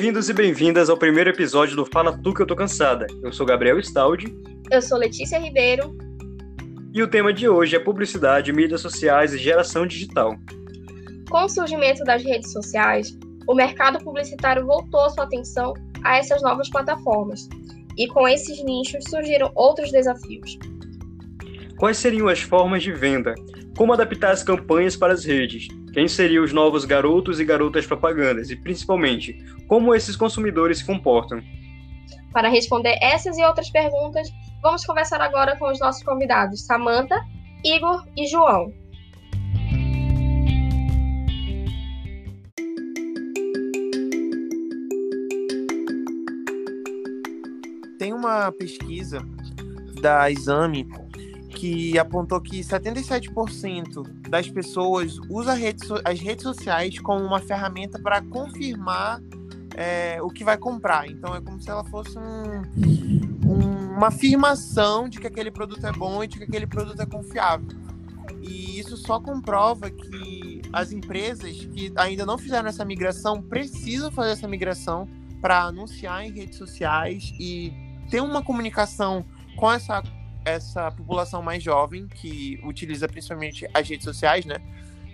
Bem-vindos e bem-vindas ao primeiro episódio do Fala Tu Que Eu Tô Cansada. Eu sou Gabriel Staldi. Eu sou Letícia Ribeiro. E o tema de hoje é publicidade, mídias sociais e geração digital. Com o surgimento das redes sociais, o mercado publicitário voltou sua atenção a essas novas plataformas. E com esses nichos surgiram outros desafios. Quais seriam as formas de venda? Como adaptar as campanhas para as redes? Quem seriam os novos garotos e garotas propagandas? E, principalmente, como esses consumidores se comportam? Para responder essas e outras perguntas, vamos conversar agora com os nossos convidados, Samantha, Igor e João. Tem uma pesquisa da Exame que apontou que 77% das pessoas usa as redes sociais como uma ferramenta para confirmar é, o que vai comprar. Então é como se ela fosse um, um, uma afirmação de que aquele produto é bom e de que aquele produto é confiável. E isso só comprova que as empresas que ainda não fizeram essa migração precisam fazer essa migração para anunciar em redes sociais e ter uma comunicação com essa essa população mais jovem, que utiliza principalmente as redes sociais, né?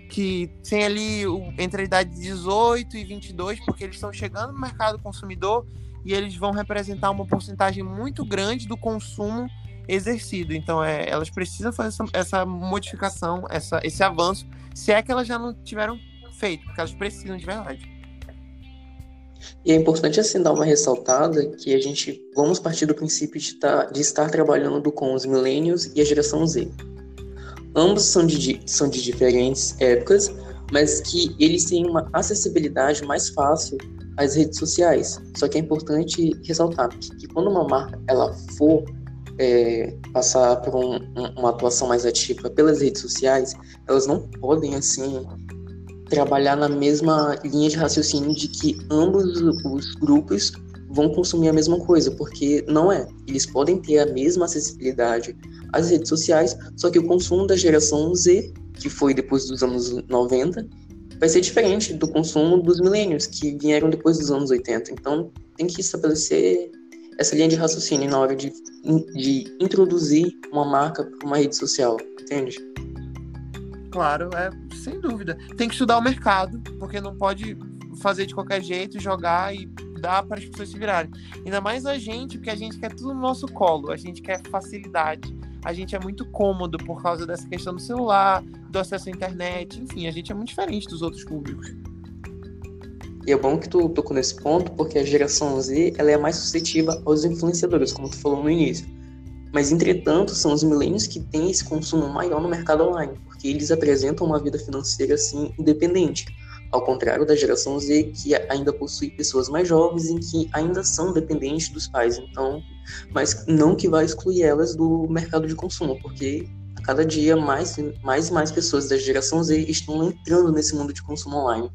Que tem ali entre a idade de 18 e 22, porque eles estão chegando no mercado consumidor e eles vão representar uma porcentagem muito grande do consumo exercido. Então, é, elas precisam fazer essa, essa modificação, essa, esse avanço, se é que elas já não tiveram feito, porque elas precisam de verdade. E é importante assim dar uma ressaltada que a gente vamos partir do princípio de, tá, de estar trabalhando com os millennials e a geração Z. Ambos são de, são de diferentes épocas, mas que eles têm uma acessibilidade mais fácil às redes sociais. Só que é importante ressaltar que, que quando uma marca ela for é, passar por um, uma atuação mais ativa pelas redes sociais, elas não podem assim trabalhar na mesma linha de raciocínio de que ambos os grupos vão consumir a mesma coisa, porque não é. Eles podem ter a mesma acessibilidade às redes sociais, só que o consumo da geração Z, que foi depois dos anos 90, vai ser diferente do consumo dos milênios, que vieram depois dos anos 80. Então, tem que estabelecer essa linha de raciocínio na hora de, de introduzir uma marca para uma rede social, entende? Claro, é sem dúvida. Tem que estudar o mercado, porque não pode fazer de qualquer jeito, jogar e dar para as pessoas se virarem. Ainda mais a gente, porque a gente quer tudo no nosso colo, a gente quer facilidade. A gente é muito cômodo por causa dessa questão do celular, do acesso à internet, enfim, a gente é muito diferente dos outros públicos. E é bom que tu tocou nesse ponto, porque a geração Z ela é mais suscetível aos influenciadores, como tu falou no início. Mas, entretanto, são os milênios que têm esse consumo maior no mercado online, porque eles apresentam uma vida financeira assim independente, ao contrário da geração Z, que ainda possui pessoas mais jovens e que ainda são dependentes dos pais. Então, mas não que vai excluir elas do mercado de consumo, porque a cada dia mais, mais e mais pessoas da geração Z estão entrando nesse mundo de consumo online.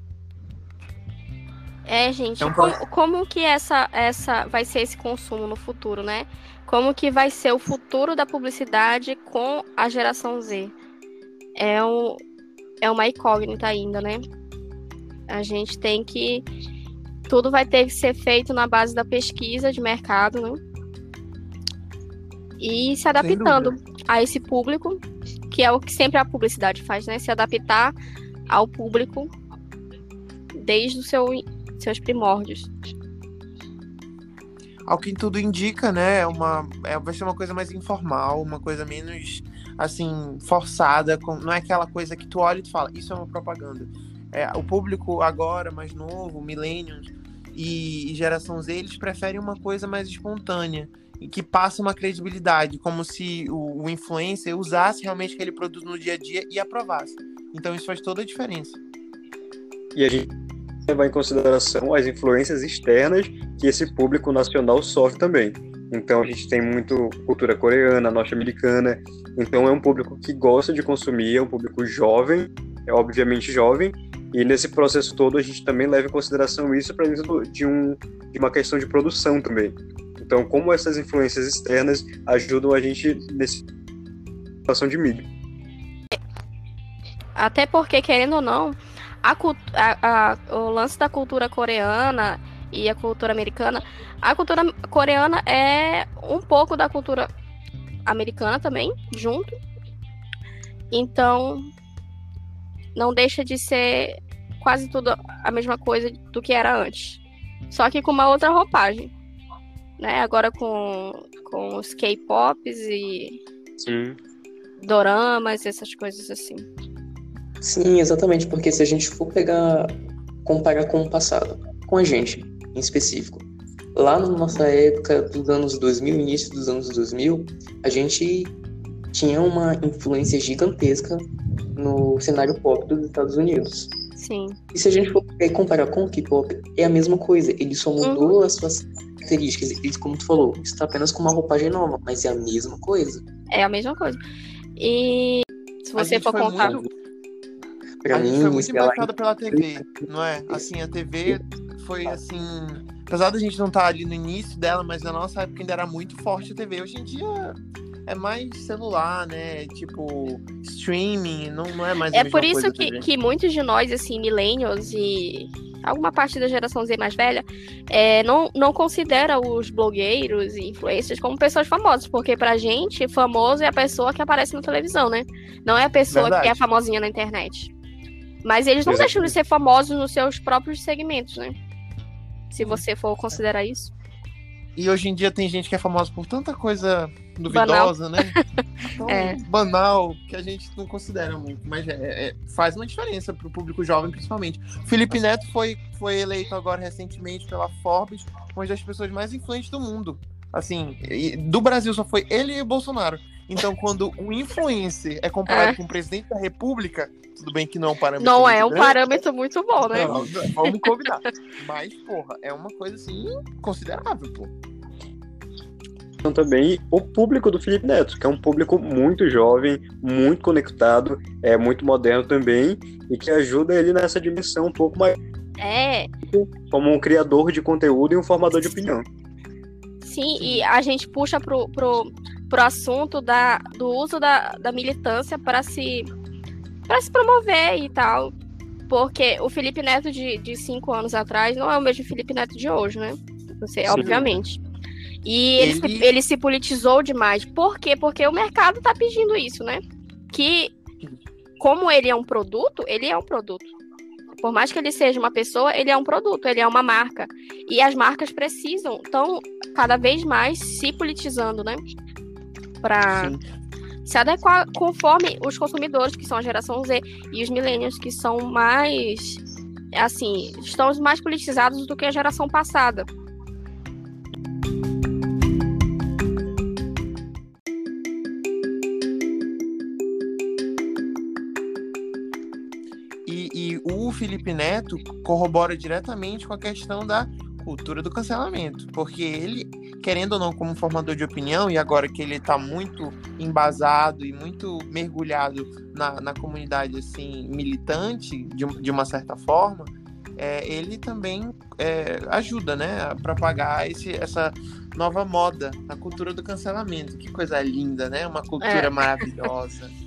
É, gente, um... como, como que essa, essa vai ser esse consumo no futuro, né? Como que vai ser o futuro da publicidade com a geração Z? É, um, é uma incógnita ainda, né? A gente tem que. Tudo vai ter que ser feito na base da pesquisa de mercado, né? E se adaptando a esse público, que é o que sempre a publicidade faz, né? Se adaptar ao público desde os seu, seus primórdios ao que tudo indica, né, é uma, é, vai ser uma coisa mais informal, uma coisa menos, assim, forçada, com, não é aquela coisa que tu olha e tu fala, isso é uma propaganda. É, o público agora, mais novo, millennials e, e geração Z, eles preferem uma coisa mais espontânea e que passa uma credibilidade, como se o, o influencer usasse realmente aquele produto no dia a dia e aprovasse. Então isso faz toda a diferença. E a gente levar em consideração as influências externas que esse público nacional sofre também. Então a gente tem muito cultura coreana, norte-americana. Então é um público que gosta de consumir, é um público jovem, é obviamente jovem. E nesse processo todo a gente também leva em consideração isso para dentro de, um, de uma questão de produção também. Então como essas influências externas ajudam a gente nessa situação de mídia. Até porque, querendo ou não, a, a, a, o lance da cultura coreana e a cultura americana, a cultura coreana é um pouco da cultura americana também, junto. Então, não deixa de ser quase tudo a mesma coisa do que era antes. Só que com uma outra roupagem. Né? Agora com, com os K-pops e Sim. doramas, essas coisas assim. Sim, exatamente, porque se a gente for pegar, comparar com o passado, com a gente em específico, lá na nossa época dos anos 2000, início dos anos 2000, a gente tinha uma influência gigantesca no cenário pop dos Estados Unidos. Sim. E se a gente for comparar com o K-pop, é a mesma coisa. Ele só mudou Uhum. as suas características. E como tu falou, está apenas com uma roupagem nova, mas é a mesma coisa. É a mesma coisa. E se você for contar. muito- a mim, gente foi muito impactado pela TV, não é? Assim, a TV foi assim. Apesar da gente não estar ali no início dela, mas na nossa época ainda era muito forte a TV. Hoje em dia é mais celular, né? Tipo, streaming, não, não é mais a É mesma por isso coisa a que, TV. que muitos de nós, assim, millennials e alguma parte da geração Z mais velha, é, não, não considera os blogueiros e influencers como pessoas famosas, porque pra gente, famoso é a pessoa que aparece na televisão, né? Não é a pessoa Verdade. que é famosinha na internet. Mas eles não deixam de ser famosos nos seus próprios segmentos, né? Se você for considerar isso. E hoje em dia tem gente que é famosa por tanta coisa duvidosa, né? Tão É. banal que a gente não considera muito. Mas é- é- faz uma diferença pro público jovem, principalmente. Felipe Neto foi, foi eleito agora recentemente pela Forbes uma das pessoas mais influentes do mundo. Assim, do Brasil só foi ele e o Bolsonaro. Então, quando um influencer é comparado É. com o presidente da República, tudo bem que não é um parâmetro. Não muito é um grande, parâmetro muito bom, né? não, não, vamos combinar. Mas, porra, é uma coisa assim considerável, pô. Então, também o público do Felipe Neto, que é um público muito jovem, muito conectado, é muito moderno também, e que ajuda ele nessa dimensão um pouco mais É, como um criador de conteúdo e um formador de opinião. Sim, e a gente puxa pro, pro, pro assunto da, do uso da, da militância para se, para se promover e tal. Porque o Felipe Neto de, de cinco anos atrás não é o mesmo Felipe Neto de hoje, né? Você, Sim. obviamente. E ele, Ele- se, ele se politizou demais. Por quê? Porque o mercado tá pedindo isso, né? Que, como ele é um produto, ele é um produto. Por mais que ele seja uma pessoa, ele é um produto, ele é uma marca. E as marcas precisam, estão cada vez mais se politizando, né? Para se adequar conforme os consumidores, que são a geração Z, e os millennials, que são mais. Assim, estão mais politizados do que a geração passada. E, e o Felipe Neto corrobora diretamente com a questão da cultura do cancelamento. Porque ele, querendo ou não, como formador de opinião, e agora que ele está muito embasado e muito mergulhado na, na comunidade assim militante, de, de uma certa forma, é, ele também é, ajuda né, a propagar esse, essa nova moda, a cultura do cancelamento. Que coisa linda, né? Uma cultura É. maravilhosa.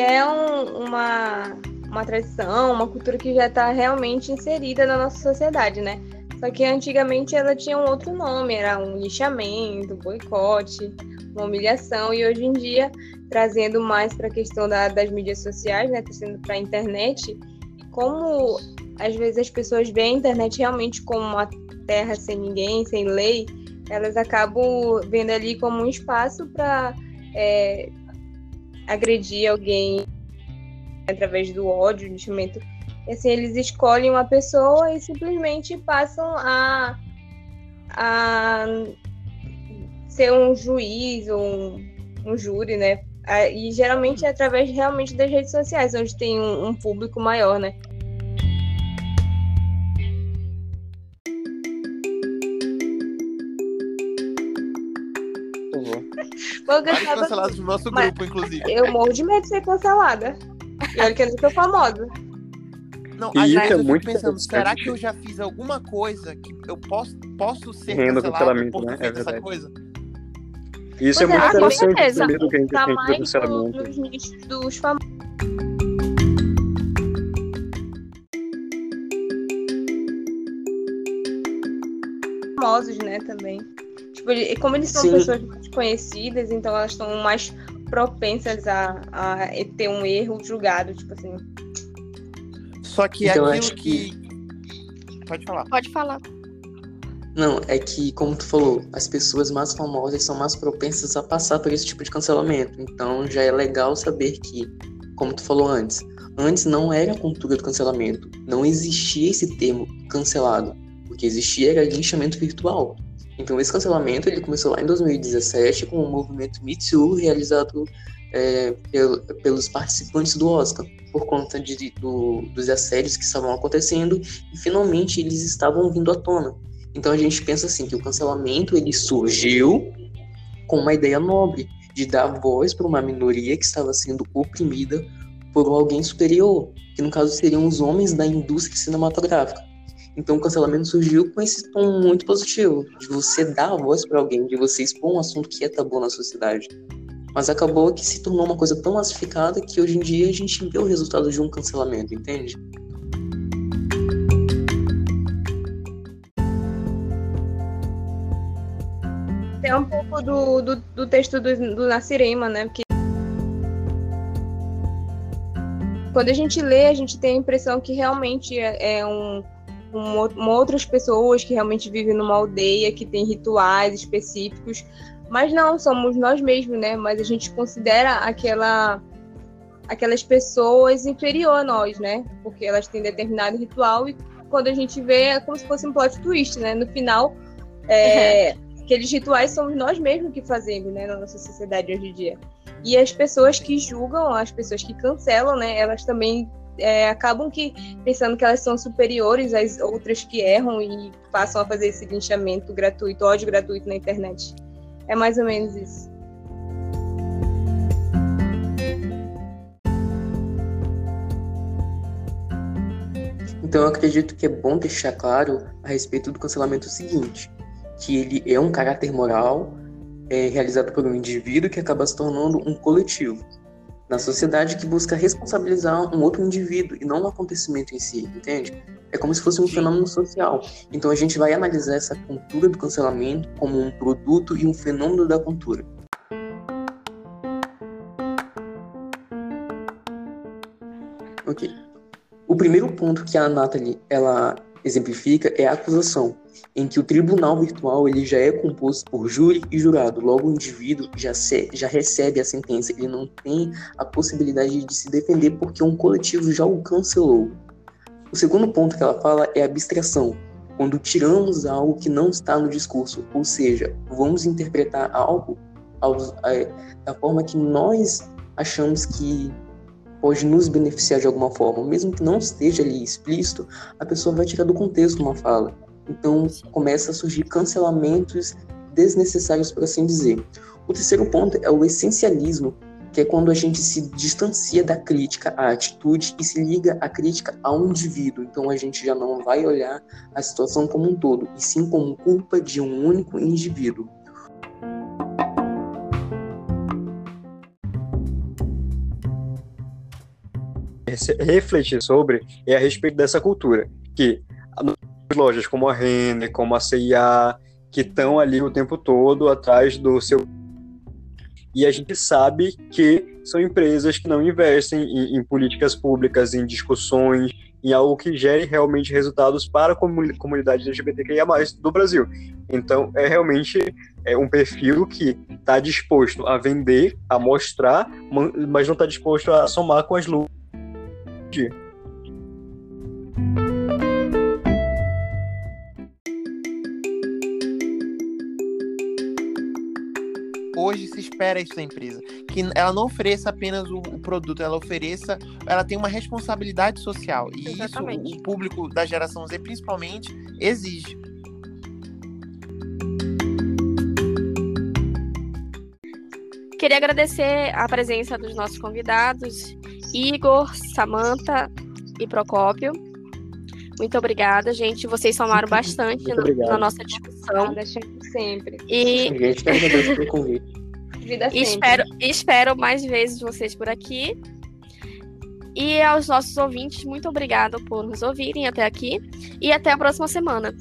é um- uma, uma tradição, uma cultura que já está realmente inserida na nossa sociedade, né? Só que antigamente ela tinha um outro nome, era um lixamento, boicote, uma humilhação, e hoje em dia, trazendo mais para a questão da- das mídias sociais, né, trazendo para a internet, como às vezes as pessoas veem a internet realmente como uma terra sem ninguém, sem lei, elas acabam vendo ali como um espaço para agredir alguém através do ódio, do lixamento. E, assim, eles escolhem uma pessoa e simplesmente passam a, a ser um juiz ou um, um júri, né? E geralmente é através realmente das redes sociais, onde tem um, um público maior, né? Vários cancelados no nosso Mas- grupo, inclusive. eu morro de medo de ser cancelada. E olha que eu não sou famosa. Não, E às isso é eu muito pensando, interessante. será que eu já fiz alguma coisa que eu posso, posso ser Renda cancelado cancelamento, por ter né? É feito essa verdade. coisa? Isso é Pois muito é, com interessante certeza. saber do que a gente Tá tem do cancelamento. nos nichos dos famosos. Famosos, né, também. Tipo, ele- como eles são Sim. pessoas mais conhecidas, então elas estão mais propensas a, a ter um erro julgado, tipo assim. Só que Então, aquilo acho que... Pode falar. Pode falar. Não, é que, como tu falou, as pessoas mais famosas são mais propensas a passar por esse tipo de cancelamento. Então já é legal saber que, como tu falou antes, antes não era a cultura do cancelamento. Não existia esse termo cancelado. O que existia era linchamento virtual. Então esse cancelamento ele começou lá em 2017 com o movimento Me Too realizado é, pel- pelos participantes do Oscar, por conta de, do- dos assédios que estavam acontecendo e finalmente eles estavam vindo à tona. Então a gente pensa assim que o cancelamento ele surgiu com uma ideia nobre de dar voz para uma minoria que estava sendo oprimida por alguém superior, que no caso seriam os homens da indústria cinematográfica. Então o cancelamento surgiu com esse tom muito positivo, de você dar a voz para alguém, de você expor um assunto que é tabu na sociedade. Mas acabou que se tornou uma coisa tão massificada que hoje em dia a gente vê o resultado de um cancelamento, entende? Tem um pouco do, do, do texto do, do né? Porque quando a gente lê, a gente tem a impressão que realmente é, é um, ou- uma outras pessoas que realmente vivem numa aldeia, que tem rituais específicos. Mas não, somos nós mesmos, né? Mas a gente considera aquela aquelas pessoas inferior a nós, né? Porque elas têm determinado ritual e quando a gente vê é como se fosse um plot twist, né? No final, é, aqueles rituais somos nós mesmos que fazemos, né? Na nossa sociedade hoje em dia. E as pessoas que julgam, as pessoas que cancelam, né? Elas também é, acabam que pensando que elas são superiores às outras que erram e passam a fazer esse linchamento gratuito, ódio gratuito na internet. É mais ou menos isso. Então eu acredito que é bom deixar claro a respeito do cancelamento seguinte, que ele é um caráter moral é, realizado por um indivíduo que acaba se tornando um coletivo na sociedade que busca responsabilizar um outro indivíduo e não o acontecimento em si, entende? É como se fosse um fenômeno social. Então a gente vai analisar essa cultura do cancelamento como um produto e um fenômeno da cultura. Ok. O primeiro ponto que a Nathalie ela exemplifica é a acusação, em que o tribunal virtual ele já é composto por júri e jurado. Logo, o indivíduo já, se, já recebe a sentença, ele não tem a possibilidade de se defender porque um coletivo já o cancelou. O segundo ponto que ela fala é a abstração, quando tiramos algo que não está no discurso, ou seja, vamos interpretar algo aos, é, da forma que nós achamos que pode nos beneficiar de alguma forma, mesmo que não esteja ali explícito, a pessoa vai tirar do contexto uma fala. Então começa a surgir cancelamentos desnecessários, por assim dizer. O terceiro ponto é o essencialismo, que é quando a gente se distancia da crítica à atitude e se liga à crítica ao indivíduo. Então a gente já não vai olhar a situação como um todo, e sim como culpa de um único indivíduo. Refletir sobre é a respeito dessa cultura, que lojas como a Renner, como a CIA, que estão ali o tempo todo atrás do seu e a gente sabe que são empresas que não investem em, em políticas públicas, em discussões, em algo que gere realmente resultados para a comunidade LGBTQIA+, do Brasil. Então, é realmente é um perfil que está disposto a vender, a mostrar, mas não está disposto a somar com as lutas hoje se espera isso da empresa, que ela não ofereça apenas o, o, produto, ela ofereça, ela tem uma responsabilidade social e Exatamente. isso o público da geração Z principalmente exige. Queria agradecer a presença dos nossos convidados, Igor, Samantha e Procópio. Muito obrigada, gente. Vocês somaram bastante na, na, nossa discussão. Nada, sempre. E... A gente que agradece pelo convite. Vida sempre. Espero, espero mais vezes vocês por aqui. E aos nossos ouvintes, muito obrigado por nos ouvirem até aqui. E até a próxima semana.